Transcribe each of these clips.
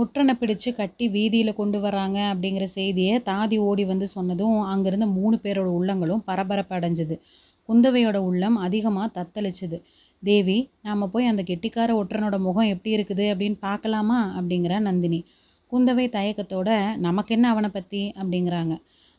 ஒற்றனை பிடிச்சு கட்டி வீதியில் கொண்டு வராங்க அப்படிங்கிற செய்தியை தாதி ஓடி வந்து சொன்னதும் அங்கிருந்த மூணு பேரோட உள்ளங்களும் பரபரப்பு அடைஞ்சது. குந்தவையோட உள்ளம் அதிகமாக தத்தளிச்சுது. தேவி நாம் போய் அந்த கெட்டிக்கார ஒற்றனோட முகம் எப்படி இருக்குது அப்படின்னு பார்க்கலாமா? அப்படிங்கிற நந்தினி. குந்தவை தயக்கத்தோட நமக்கு என்ன அவனை பற்றி அப்படிங்கிறாங்க.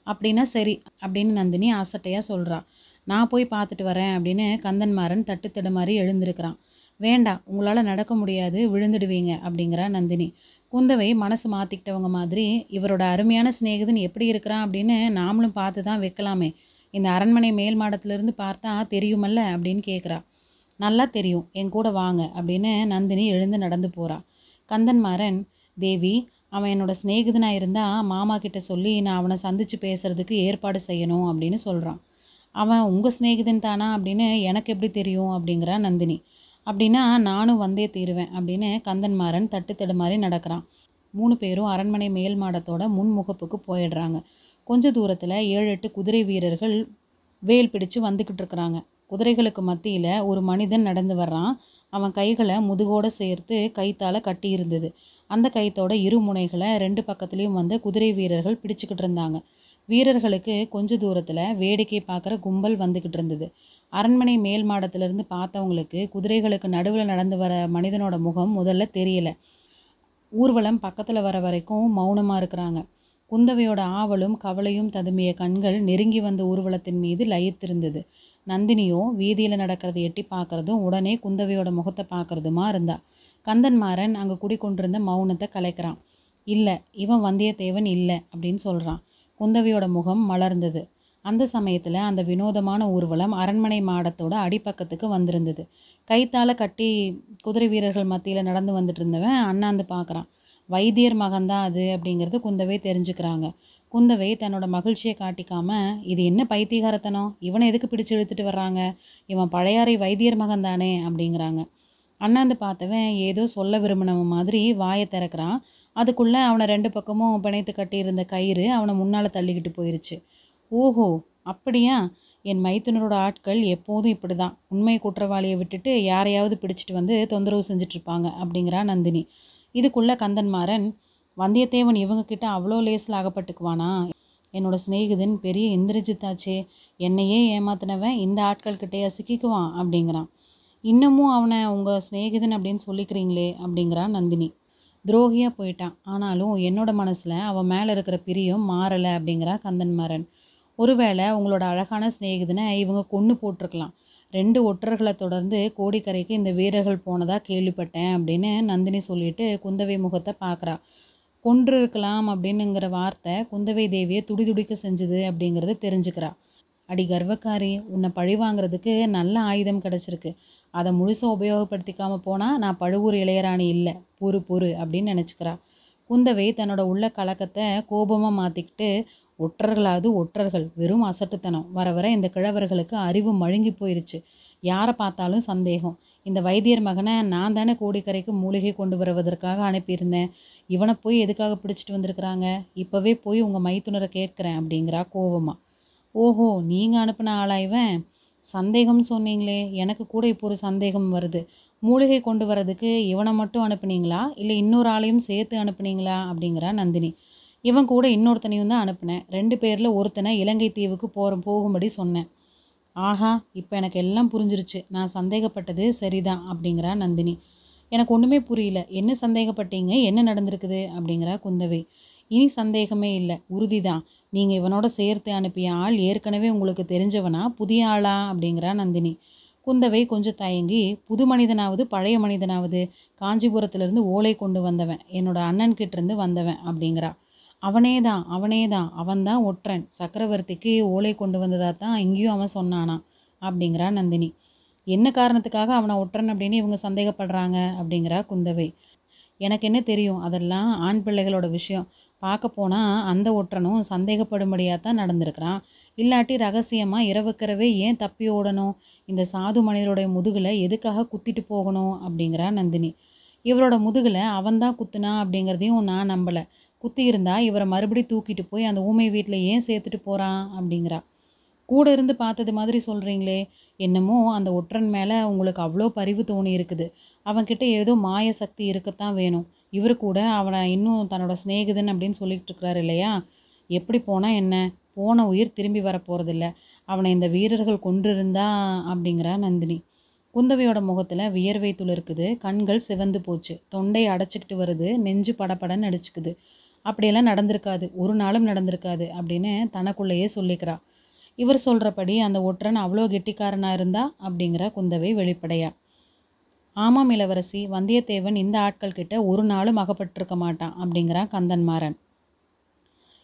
அப்படின்னா சரி அப்படின்னு நந்தினி அசட்டையாக சொல்கிறா நான் போய் பார்த்துட்டு வரேன் அப்படின்னு கந்தன்மாறன் தட்டு தடுமாறி எழுந்திருக்கிறான். வேண்டாம் உங்களால் நடக்க முடியாது விழுந்துடுவீங்க அப்படிங்கிறா நந்தினி. குந்தவை மனசு மாற்றிக்கிட்டவங்க மாதிரி இவரோட அருமையான சிநேகிதன் எப்படி இருக்கிறான் அப்படின்னு நாமளும் பார்த்து தான் வைக்கலாமே. இந்த அரண்மனை மேல் மாடத்துலேருந்து பார்த்தா தெரியுமல்ல அப்படின்னு கேட்குறா நல்லா தெரியும் என் கூட வாங்க அப்படின்னு நந்தினி எழுந்து நடந்து போகிறா கந்தன்மாறன் தேவி அவன் என்னோட சிநேகிதனாக இருந்தால் மாமா கிட்ட சொல்லி நான் அவனை சந்தித்து பேசுகிறதுக்கு ஏற்பாடு செய்யணும் அப்படின்னு சொல்கிறான் அவன் உங்கள் சிநேகிதன் தானா? அப்படின்னு எனக்கு எப்படி தெரியும்? அப்படிங்கிறா நந்தினி. அப்படின்னா நானும் வந்தே தீருவேன் அப்படின்னு கந்தன்மாறன் தட்டு தடுமாறி நடக்கிறான். மூணு பேரும் அரண்மனை மேல் மாடத்தோட முன்முகப்புக்கு போயிடுறாங்க. கொஞ்ச தூரத்தில் ஏழு எட்டு குதிரை வீரர்கள் வேல் பிடிச்சு வந்துக்கிட்டு இருக்கிறாங்க. குதிரைகளுக்கு மத்தியில் ஒரு மனிதன் நடந்து வர்றான். அவன் கைகளை முதுகோடு சேர்த்து கைத்தால் கட்டி இருந்தது. அந்த கைத்தோட இரு முனைகளை ரெண்டு பக்கத்துலேயும் வந்து குதிரை வீரர்கள் பிடிச்சிக்கிட்டு இருந்தாங்க. வீரர்களுக்கு கொஞ்ச தூரத்தில் வேடிக்கை பார்க்குற கும்பல் வந்துக்கிட்டு இருந்தது. அரண்மனை மேல் மாடத்திலிருந்து பார்த்தவங்களுக்கு குதிரைகளுக்கு நடுவில் நடந்து வர மனிதனோட முகம் முதல்ல தெரியல. ஊர்வலம் பக்கத்தில் வர வரைக்கும் மௌனமாக இருக்கிறாங்க. குந்தவையோட ஆவலும் கவலையும் ததுமிய கண்கள் நெருங்கி வந்த ஊர்வலத்தின் மீது லயித்திருந்தது. நந்தினியோ வீதியில் நடக்கிறத எட்டி பார்க்குறதும் உடனே குந்தவையோட முகத்தை பார்க்கறதுமா இருந்தா. கந்தன்மாரன் அங்கே குடிக்கொண்டிருந்த மௌனத்தை கலைக்கிறான். இல்லை இவன் வந்தியத்தேவன் இல்லை அப்படின்னு சொல்கிறான் குந்தவையோட முகம் மலர்ந்தது. அந்த சமயத்தில் அந்த வினோதமான ஊர்வலம் அரண்மனை மாடத்தோட அடிப்பக்கத்துக்கு வந்திருந்தது. கைத்தால் கட்டி குதிரை வீரர்கள் மத்தியில் நடந்து வந்துட்டு இருந்தவன் அண்ணாந்து பார்க்குறான் வைத்தியர் மகன்தான் அது அப்படிங்கிறது குந்தவை தெரிஞ்சுக்கிறாங்க. குந்தவை தன்னோட மகிழ்ச்சியை காட்டிக்காம இது என்ன பைத்தியகாரத்தனம்? இவனை எதுக்கு பிடிச்சு இழுத்துட்டு வர்றாங்க? இவன் பழையாறை வைத்தியர் மகன் தானே அப்படிங்கிறாங்க. அண்ணாந்து பார்த்தவன் ஏதோ சொல்ல விரும்பினவன் மாதிரி வாயை திறக்கிறான். அதுக்குள்ளே அவனை ரெண்டு பக்கமும் பிணைத்து கட்டியிருந்த கயிறு அவனை முன்னால் தள்ளிக்கிட்டு போயிருச்சு. ஓஹோ அப்படியா? என் மைத்துனரோட ஆட்கள் எப்போதும் இப்படி தான் உண்மை குற்றவாளியை விட்டுட்டு யாரையாவது பிடிச்சிட்டு வந்து தொந்தரவு செஞ்சிட்ருப்பாங்க அப்படிங்கிறா நந்தினி. இதுக்குள்ளே கந்தன்மாறன் வந்தியத்தேவன் இவங்கக்கிட்ட அவ்வளோ லேஸில் ஆகப்பட்டுக்குவானா என்னோட சிநேகிதன் பெரிய இந்திரஜித்தாச்சே என்னையே ஏமாத்தினவன் இந்த ஆட்கள் கிட்டேயே சிக்கிக்குவான் அப்படிங்கிறான். இன்னமும் அவனை உங்கள் சிநேகிதன் அப்படின்னு சொல்லிக்கிறீங்களே அப்படிங்கிறான் நந்தினி. துரோகியாக போயிட்டான். ஆனாலும் என்னோட மனசில் அவன் மேலே இருக்கிற பிரியம் மாறலை அப்படிங்கிறா கந்தன்மாறன் ஒருவேளை உங்களோட அழகான சிநேகிதனை இவங்க கொன்று போட்டிருக்கலாம். ரெண்டு ஒற்றர்களை தொடர்ந்து கோடிக்கரைக்கு இந்த வீரர்கள் போனதாக கேள்விப்பட்டேன் அப்படின்னு நந்தினி சொல்லிட்டு குந்தவை முகத்தை பார்க்குறா கொன்று இருக்கலாம் அப்படின்னுங்கிற வார்த்தை குந்தவை தேவியை துடிதுடிக்க செஞ்சுது அப்படிங்கிறத தெரிஞ்சுக்கிறா. அடி கர்வக்காரி உன்னை பழி வாங்குறதுக்கு நல்ல ஆயுதம் கிடச்சிருக்கு. அதை முழுசாக உபயோகப்படுத்திக்காமல் போனால் நான் பழுவூர் இளையராணி இல்லை பொறு பொறு அப்படின்னு நினச்சிக்கிறா. குந்தவை தன்னோட உள்ள கலக்கத்தை கோபமாக மாற்றிக்கிட்டு ஒற்றர்களாவது ஒற்றர்கள். வெறும் அசட்டுத்தனம். வர வர இந்த கிழவர்களுக்கு அறிவு மழுங்கி போயிருச்சு. யாரை பார்த்தாலும் சந்தேகம். இந்த வைத்தியர் மகனை நான் தானே கோடிக்கரைக்கு மூலிகை கொண்டு வருவதற்காக அனுப்பியிருந்தேன். இவனை போய் எதுக்காக பிடிச்சிட்டு வந்திருக்கிறாங்க? இப்போவே போய் உங்கள் மைத்துனரை கேட்குறேன் அப்படிங்கிறா கோவமாக ஓஹோ நீங்கள் அனுப்பின ஆளா இவன்? சந்தேகம்னு சொன்னீங்களே. எனக்கு கூட இப்போ ஒரு சந்தேகம் வருது. மூலிகை கொண்டு வரதுக்கு இவனை மட்டும் அனுப்புனீங்களா? இல்லை இன்னொரு ஆளையும் சேர்த்து அனுப்புனீங்களா? அப்படிங்கிறா நந்தினி. இவன் கூட இன்னொருத்தனையும் தான் அனுப்புனேன். ரெண்டு பேரில் ஒருத்தனை இலங்கை தீவுக்கு போகிற போகும்படி சொன்னேன். ஆஹா இப்போ எனக்கு எல்லாம் புரிஞ்சிருச்சு. நான் சந்தேகப்பட்டது சரிதான் அப்படிங்கிறா நந்தினி. எனக்கு ஒன்றுமே புரியல. என்ன சந்தேகப்பட்டீங்க? என்ன நடந்திருக்குது? அப்படிங்கிறா குந்தவை. இனி சந்தேகமே இல்லை. உறுதி தான் நீங்கள் இவனோட சேர்த்து அனுப்பிய ஆள் ஏற்கனவே உங்களுக்கு தெரிஞ்சவனா? புதிய ஆளா? அப்படிங்கிறா நந்தினி. குந்தவை கொஞ்சம் தயங்கி புது மனிதனாவது பழைய மனிதனாவது காஞ்சிபுரத்துலேருந்து ஓலை கொண்டு வந்தவன். என்னோட அண்ணன்கிட்டேருந்து வந்தவன். அப்படிங்கிறா. அவனே தான் அவனே தான் அவன்தான் ஒற்றன். சக்கரவர்த்திக்கு ஓலை கொண்டு வந்ததா தான் இங்கேயும் அவன் சொன்னானா? அப்படிங்கிறா நந்தினி. என்ன காரணத்துக்காக அவனை ஒற்றன் அப்படின்னு இவங்க சந்தேகப்படுறாங்க? அப்படிங்கிறா குந்தவை. எனக்கு என்ன தெரியும்? அதெல்லாம் ஆண் பிள்ளைகளோட விஷயம். பார்க்க போனால் அந்த ஒற்றனும் சந்தேகப்படும்படியாக தான் நடந்திருக்கிறான். இல்லாட்டி ரகசியமாக இரவுக்கிறவே ஏன் தப்பி ஓடணும்? இந்த சாது மனிதருடைய முதுகில் எதுக்காக குத்திட்டு போகணும்? அப்படிங்கிறா நந்தினி. இவரோட முதுகில் அவன்தான் குத்துனா அப்படிங்கிறதையும் நான் நம்பலை. குத்தியிருந்தா இவரை மறுபடி தூக்கிட்டு போய் அந்த ஊமை வீட்டில் ஏன் சேர்த்துட்டு போகிறான் அப்படிங்கிறா. கூட இருந்து பார்த்தது மாதிரி சொல்கிறீங்களே என்னமோ அந்த ஒற்றன் மேலே உங்களுக்கு அவ்வளோ பரிவு தோணி இருக்குது. அவன்கிட்ட ஏதோ மாய சக்தி இருக்கத்தான் வேணும். இவர் கூட அவனை இன்னும் தன்னோட சிநேகிதன் அப்படின்னு சொல்லிகிட்டு இருக்கிறாரு இல்லையா? எப்படி போனால் என்ன? போன உயிர் திரும்பி வரப்போகிறதில்ல அவனை இந்த வீரர்கள் கொன்றிருந்தா அப்படிங்கிறா நந்தினி. குந்தவையோட முகத்தில் வியர்வை துளிர்க்குது. கண்கள் சிவந்து போச்சு. தொண்டை அடைச்சிக்கிட்டு வருது. நெஞ்சு படப்படன்னு அடிச்சுக்குது. அப்படியெல்லாம் நடந்திருக்காது. ஒரு நாளும் நடந்திருக்காது அப்படின்னு தனக்குள்ளேயே சொல்லிக்கிறா. இவர் சொல்கிறபடி அந்த ஒற்றன் அவ்வளோ கெட்டிக்காரனாக இருந்தா அப்படிங்கிற குந்தவை வெளிப்படையா. ஆமாம் இளவரசி வந்தியத்தேவன் இந்த ஆட்கள் கிட்ட ஒரு நாளும் அகப்பட்டிருக்க மாட்டான் அப்படிங்கிறான் கந்தன்மாறன்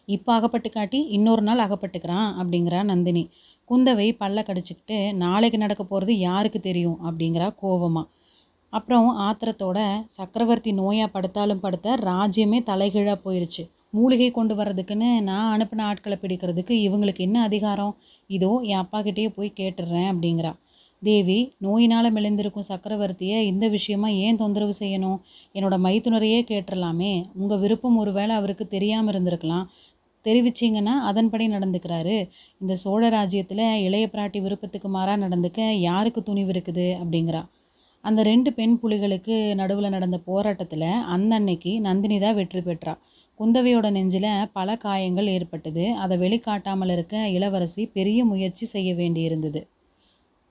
இப்போ அகப்பட்டு காட்டி இன்னொரு நாள் அகப்பட்டுக்கிறான் அப்படிங்கிறா நந்தினி. குந்தவை பல்ல கடிச்சிக்கிட்டு நாளைக்கு நடக்க போகிறது யாருக்கு தெரியும்? அப்படிங்கிறா கோவமாக அப்புறம் ஆத்திரத்தோட சக்கரவர்த்தி நோயாக படுத்தாலும் படுத்த ராஜ்யமே தலைகீழாக போயிடுச்சு மூலிகை கொண்டு வர்றதுக்குன்னு நான் அனுப்பின ஆட்களை பிடிக்கிறதுக்கு இவங்களுக்கு என்ன அதிகாரம்? இதோ என் அப்பாக்கிட்டேயே போய் கேட்டுடுறேன் அப்படிங்கிறா. தேவி நோயினால் மெலிந்திருக்கும் சக்கரவர்த்தியை இந்த விஷயமா ஏன் தொந்தரவு செய்யணும்? என்னோட மைத்துனரையே கேட்டுடலாமே உங்கள் விருப்பம் ஒருவேளை அவருக்கு தெரியாமல் இருந்திருக்கலாம். தெரிவிச்சிங்கன்னா அதன்படி நடந்துக்கிறாரு. இந்த சோழ ராஜ்யத்தில் இளைய பிராட்டி விருப்பத்துக்கு மாறாக நடந்துக்க யாருக்கு துணிவு இருக்குது? அப்படிங்கிறா. அந்த ரெண்டு பெண் புலிகளுக்கு நடுவில் நடந்த போராட்டத்தில் அந்த அன்னைக்கு நந்தினி தான் வெற்றி பெற்றா. குந்தவையோட நெஞ்சில் பல காயங்கள் ஏற்பட்டது. அதை வெளிக்காட்டாமல் இருக்க இளவரசி பெரிய முயற்சி செய்ய வேண்டியிருந்தது.